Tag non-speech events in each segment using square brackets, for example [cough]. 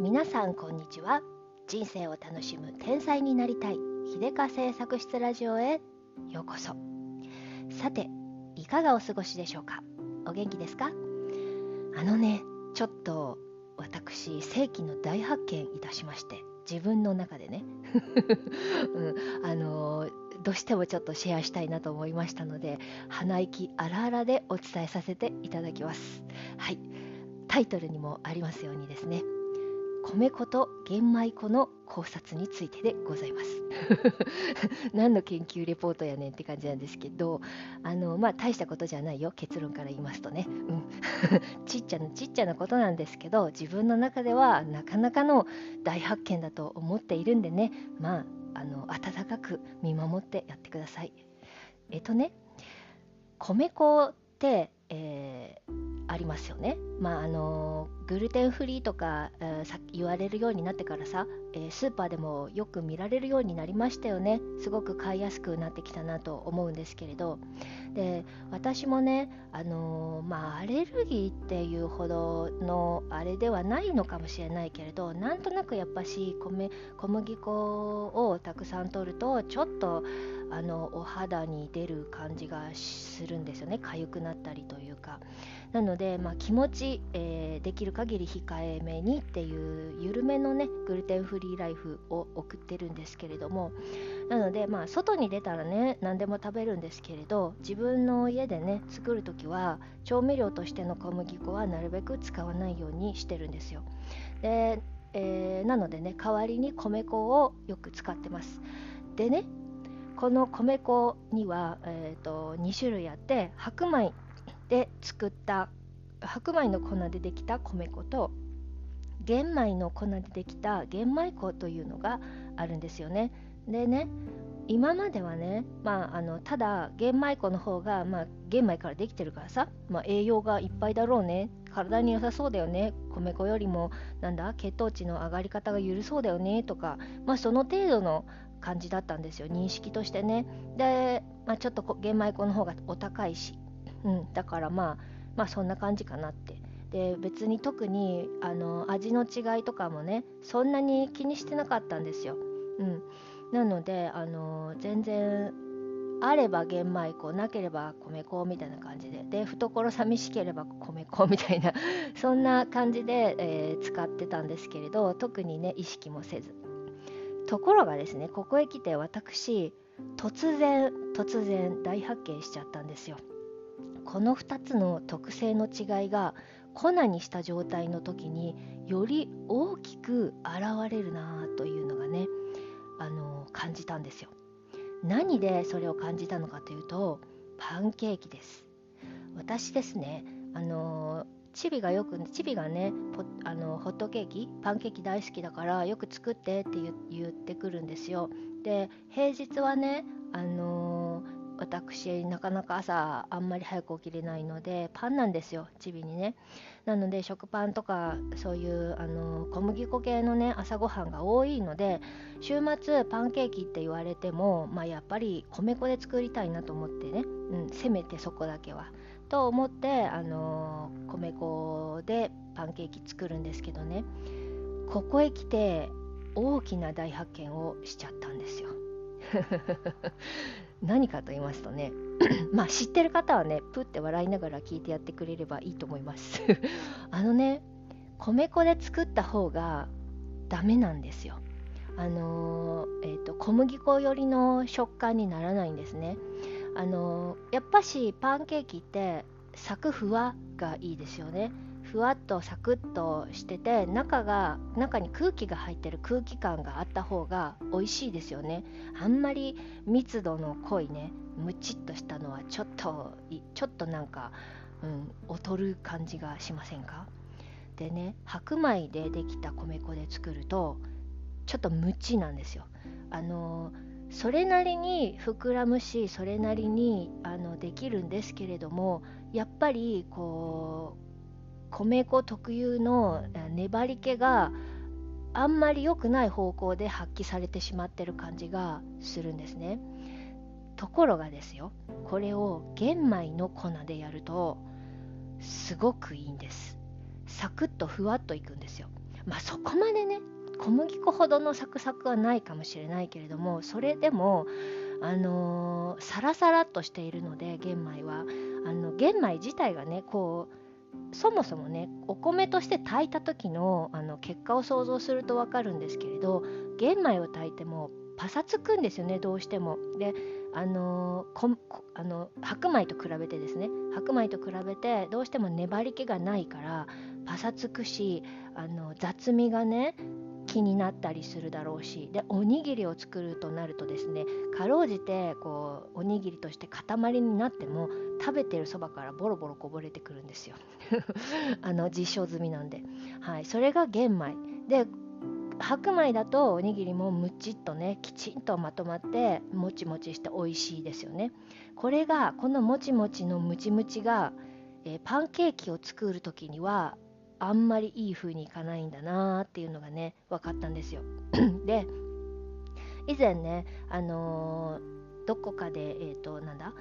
皆さんこんにちは。人生を楽しむ天才になりたい。秀香製作室ラジオへようこそ。さていかがお過ごしでしょうか？お元気ですか？あのねちょっと私世紀の大発見いたしまして自分の中でね、[laughs] うん、あのどうしてもちょっとシェアしたいなと思いましたので鼻息荒々でお伝えさせていただきます。はい。タイトルにもありますようにですね。米粉と玄米粉の考察についてでございます。[laughs] 何の研究レポートやねんって感じなんですけどあのまあ大したことじゃないよ。結論から言いますとね、うん、[laughs] ちっちゃなちっちゃなことなんですけど自分の中ではなかなかの大発見だと思っているんでね。まああの温かく見守ってやってください。えっとね米粉って、えーありますよね。まああのグルテンフリーとか、えー、さ言われるようになってからさ、えー、スーパーでもよく見られるようになりましたよね。すごく買いやすくなってきたなと思うんですけれど。で私もね、あのまあ、アレルギーっていうほどのあれではないのかもしれないけれどなんとなくやっぱし米小麦粉をたくさん取るとちょっとあのお肌に出る感じがするんですよね痒くなったりというかなので、まあ、気持ち、えー、できる限り控えめにっていう緩めのねグルテンフリーライフを送ってるんですけれどもなので、まあ、外に出たらね何でも食べるんですけれど自分の家でね作る時は調味料としての小麦粉はなるべく使わないようにしてるんですよ。で、えー、なのでね代わりに米粉をよく使ってます。でねこの米粉には、えーと、2種類あって白米で作った白米の粉でできた米粉と玄米の粉でできた玄米粉というのがあるんですよね。でね今まではね、まあ、あのただ玄米粉の方が、まあ、玄米からできてるからさ、まあ、栄養がいっぱいだろうね。体に良さそうだよね。米粉よりもなんだ血糖値の上がり方が緩そうだよね。とか、まあ、その程度の感じだったんですよ。認識としてね。で、まあ、ちょっと玄米粉の方がお高いし、うん、だからまあまあそんな感じかなって。で別に特にあの味の違いとかもねそんなに気にしてなかったんですよ、うん、なのであの全然あれば玄米粉なければ米粉みたいな感じでで懐寂しければ米粉みたいな [laughs] そんな感じで、えー、使ってたんですけれど特にね意識もせず。ところがですねここへ来て私突然突然大発見しちゃったんですよ。この2つの特性の違いが粉にした状態の時により大きく現れるなというのがねあの感じたんですよ。何でそれを感じたのかというとパンケーキです。私ですねあのチビがよくチビがねあのホットケーキパンケーキ大好きだからよく作ってって言ってくるんですよ。で平日はねあのー、私なかなか朝あんまり早く起きれないのでパンなんですよチビにね。なので食パンとかそういうあの小麦粉系のね朝ごはんが多いので週末パンケーキって言われても、まあ、やっぱり米粉で作りたいなと思ってね、うん、せめてそこだけは。と思って、あの米粉でパンケーキ作るんですけどね。ここへ来て大きな大発見をしちゃったんですよ。何かと言いますとね [coughs] まあ知ってる方はねプって笑いながら聞いてやってくれればいいと思います。[laughs] あのね米粉で作った方がダメなんですよ。あのー、えーと小麦粉寄りの食感にならないんですね。あのやっぱしパンケーキってサクふわがいいですよねふわっとサクッとしてて中が中に空気が入ってる空気感があった方が美味しいですよね。あんまり密度の濃いねムチっとしたのはちょっとちょっとなんか、うん、劣る感じがしませんか？でね白米でできた米粉で作るとちょっとムチなんですよ。あのそれなりに膨らむしそれなりにあのできるんですけれどもやっぱりこう米粉特有の粘り気があんまり良くない方向で発揮されてしまってる感じがするんですね。ところがですよこれを玄米の粉でやるとすごくいいんです。サクッとふわっといくんですよ。まあそこまでね小麦粉ほどのサクサクはないかもしれないけれどもそれでもあのー、サラサラっとしているので玄米はあの玄米自体がねこうそもそもねお米として炊いた時のあの結果を想像すると分かるんですけれど玄米を炊いてもパサつくんですよねどうしても。であのー、あの白米と比べてですね白米と比べてどうしても粘り気がないからパサつくしあの雑味がね気になったりするだろうしでおにぎりを作るとなるとですねかろうじてこうおにぎりとして塊になっても食べてるそばからボロボロこぼれてくるんですよ。[laughs] あの実証済みなんで、はい、それが玄米。で白米だとおにぎりもむちっとねきちんとまとまってもちもちして美味しいですよね。これがこのもちもちのムチムチが、えー、パンケーキを作る時にはあんまりいい風にいかないんだなっていうのがね分かったんですよ。[clears throat] で以前ねあのー、どこかでえっ、ー、となんだ？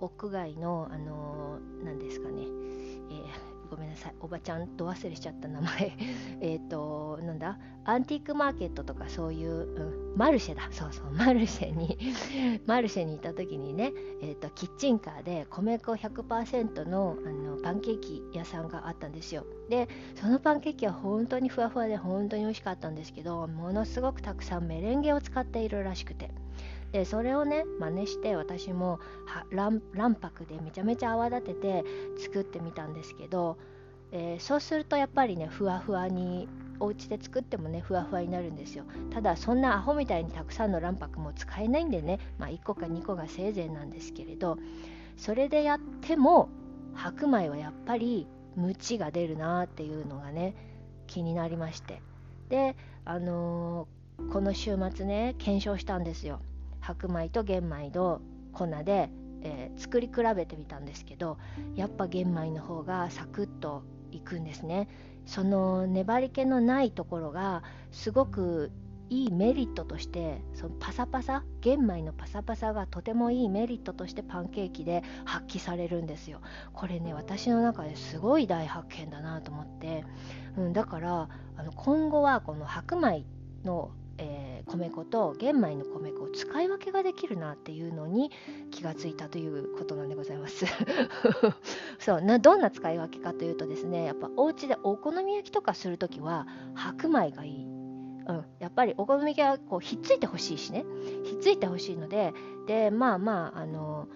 屋外のあのなんですかね、ごめんなさい。おばちゃんと忘れしちゃった名前。[laughs] えっとなんだ？アンティークマーケットとかそういう、うん、マルシェだ。そうそうマルシェに [laughs] マルシェにいた時にね、えーと、キッチンカーで米粉100%のあのパンケーキ屋さんがあったんですよ。でそのパンケーキは本当にふわふわで本当に美味しかったんですけどものすごくたくさんメレンゲを使っているらしくて。でそれをね真似して私も卵白でめちゃめちゃ泡立てて作ってみたんですけど、えー、そうするとやっぱりねふわふわにお家で作ってもねふわふわになるんですよ。ただそんなアホみたいにたくさんの卵白も使えないんでね、まあ、1個か2個がせいぜいなんですけれどそれでやっても白米はやっぱりムチが出るなっていうのがね気になりまして。であのー、この週末ね検証したんですよ。白米と玄米の粉で、えー、作り比べてみたんですけどやっぱ玄米の方がサクッといくんですね。その粘り気のないところがすごくいいメリットとしてそのパサパサ玄米のパサパサがとてもいいメリットとしてパンケーキで発揮されるんですよ。これね私の中ですごい大発見だなと思って、うん、だからあの今後はこの白米の、米粉と玄米の米粉を使い分けができるなっていうのに気がついたということなんでございます。[laughs] そうなどんな使い分けかというとですねやっぱお家でお好み焼きとかする時は白米がいい、うん、やっぱりお好み焼きはこうひっついてほしいしね。ひっついてほしいのででまあまああの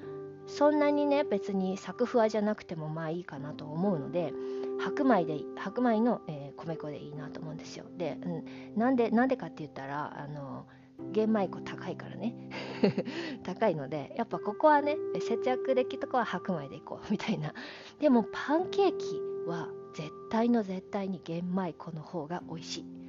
そんなにね別にサクふわじゃなくてもまあいいかなと思うので白米で白米の、えー、米粉でいいなと思うんですよ。で、うん、なんでなんでかって言ったらあの玄米粉高いからね。[laughs] 高いのでやっぱここはね節約できるとこは白米でいこうみたいな。でもパンケーキは絶対の絶対に玄米粉の方が美味しい。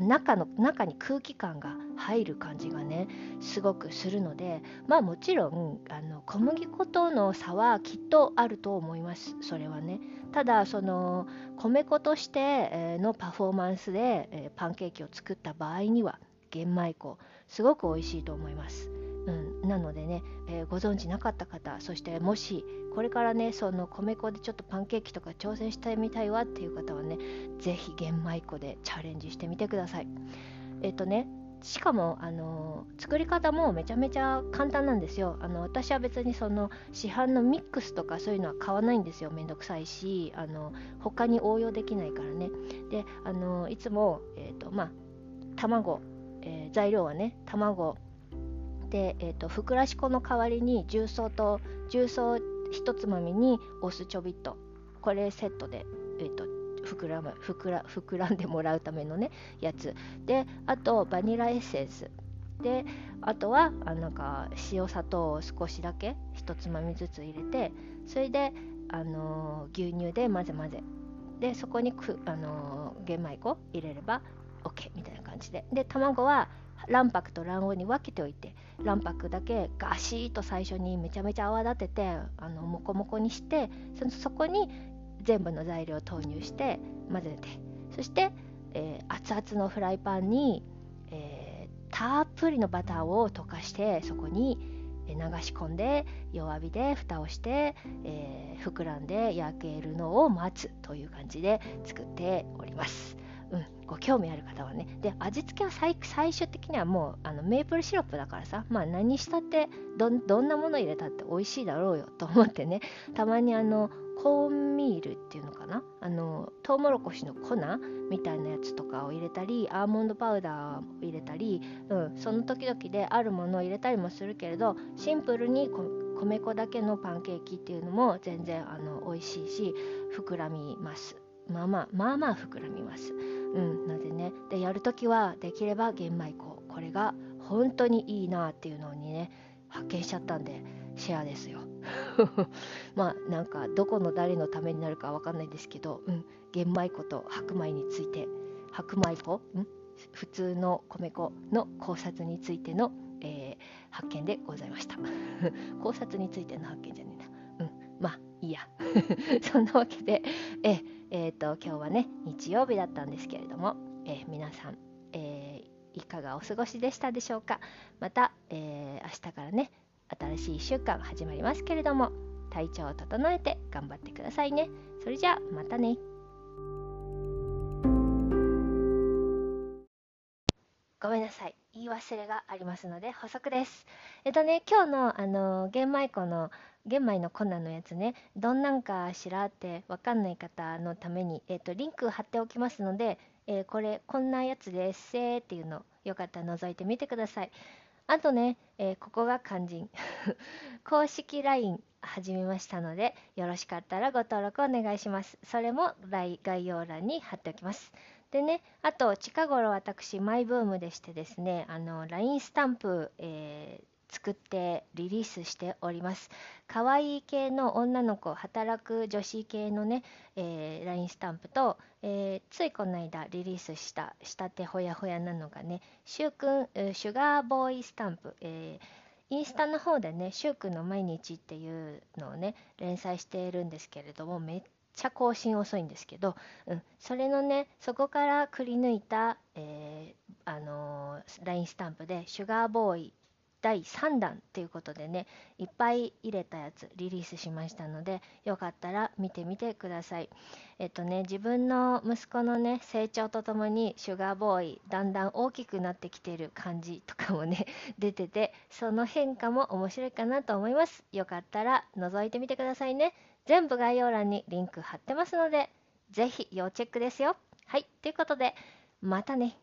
中の中に空気感が入る感じがねすごくするのでまあもちろんあの小麦粉との差はきっとあると思いますそれはねただその米粉としてのパフォーマンスでパンケーキを作った場合には玄米粉すごく美味しいと思います。うん、なのでね、えー、ご存知なかった方そしてもしこれからねその米粉でちょっとパンケーキとか挑戦してみたいわっていう方はね是非玄米粉でチャレンジしてみてください。えっ、とねしかもあの作り方もめちゃめちゃ簡単なんですよ。あの私は別にその市販のミックスとかそういうのは買わないんですよ。めんどくさいしあの他に応用できないからね。であのいつも、えーとまあ、卵、え、材料はね卵で、えーと、ふくらし粉の代わりに重曹と重曹一つまみにお酢ちょびっと。これセットで、えーと膨らむ膨ら膨らんでもらうためのねやつ。であとバニラエッセンス。であとはあなんか塩砂糖を少しだけ1つまみずつ入れてそれで、あのー、牛乳で混ぜ混ぜ。でそこにく、あのー、玄米粉入れれば OK みたいな感じで。で卵は卵白と卵黄に分けておいて卵白だけガシッと最初にめちゃめちゃ泡立ててあのモコモコにしてそのそこに全部の材料を投入して混ぜてそして、えー、熱々のフライパンに、えー、たっぷりのバターを溶かしてそこに流し込んで弱火で蓋をして、えー、膨らんで焼けるのを待つという感じで作っております。ご興味ある方はね。で味付けは最最終的にはもうあのメープルシロップだからさ。まあ何したってどんなもの入れたって美味しいだろうよと思ってね。たまにあのコーンミールっていうのかな？あのトウモロコシの粉みたいなやつとかを入れたりアーモンドパウダーを入れたり、うん、その時々であるものを入れたりもするけれどシンプルに米粉だけのパンケーキっていうのも全然あの美味しいし膨らみます。まあまあまあまあ膨らみます。うんのでねでやるときはできれば玄米粉。これが本当にいいなっていうのにね発見しちゃったんでシェアですよ。[laughs] まあなんかどこの誰のためになるかわかんないですけど、うん、玄米粉と白米について白米粉ん普通の米粉の考察についての、えー、発見でございました。[laughs] 考察についての発見じゃねえな。うんまあいや。[laughs] そんなわけでええー、と今日はね日曜日だったんですけれども、え、皆さん、えー、いかがお過ごしでしたでしょうか？また、えー、明日からね新しい1週間始まりますけれども体調を整えて頑張ってくださいね。それじゃあまたね。ごめんなさい。言い忘れがありますので補足です。えっとね今日のあの玄米粉の玄米の粉のやつね。どんなんかしらってわかんない方のために、えーと、リンク貼っておきますので、えー、これこんなやつですせーっていうのよかったら覗いてみてください。あとね、えー、ここが肝心。[laughs] 公式 LINE 始めましたのでよろしかったらご登録お願いします。それも概要欄に貼っておきます。でね、あと近頃私マイブームでしてですねあの LINE スタンプ、えー、作ってリリースしております。可愛い系の女の子、働く女子系のね、えー、LINE スタンプと、えー、ついこの間リリースしたしたてほやほやなのがね、しゅうくん、シュガーボーイスタンプ、えー、インスタの方でね、しゅうくんの毎日っていうのをね、連載しているんですけれども、めっちゃ更新遅いんですけど、うん、それのね、そこからくり抜いた、えー、あのー、LINE スタンプで、シュガーボーイ第3弾っていうことでねいっぱい入れたやつリリースしましたのでよかったら見てみてください。えっとね自分の息子のね成長とともにシュガーボーイだんだん大きくなってきてる感じとかもね [laughs] 出ててその変化も面白いかなと思います。よかったら覗いてみてくださいね。全部概要欄にリンク貼ってますのでぜひ要チェックですよ。はいということでまたね。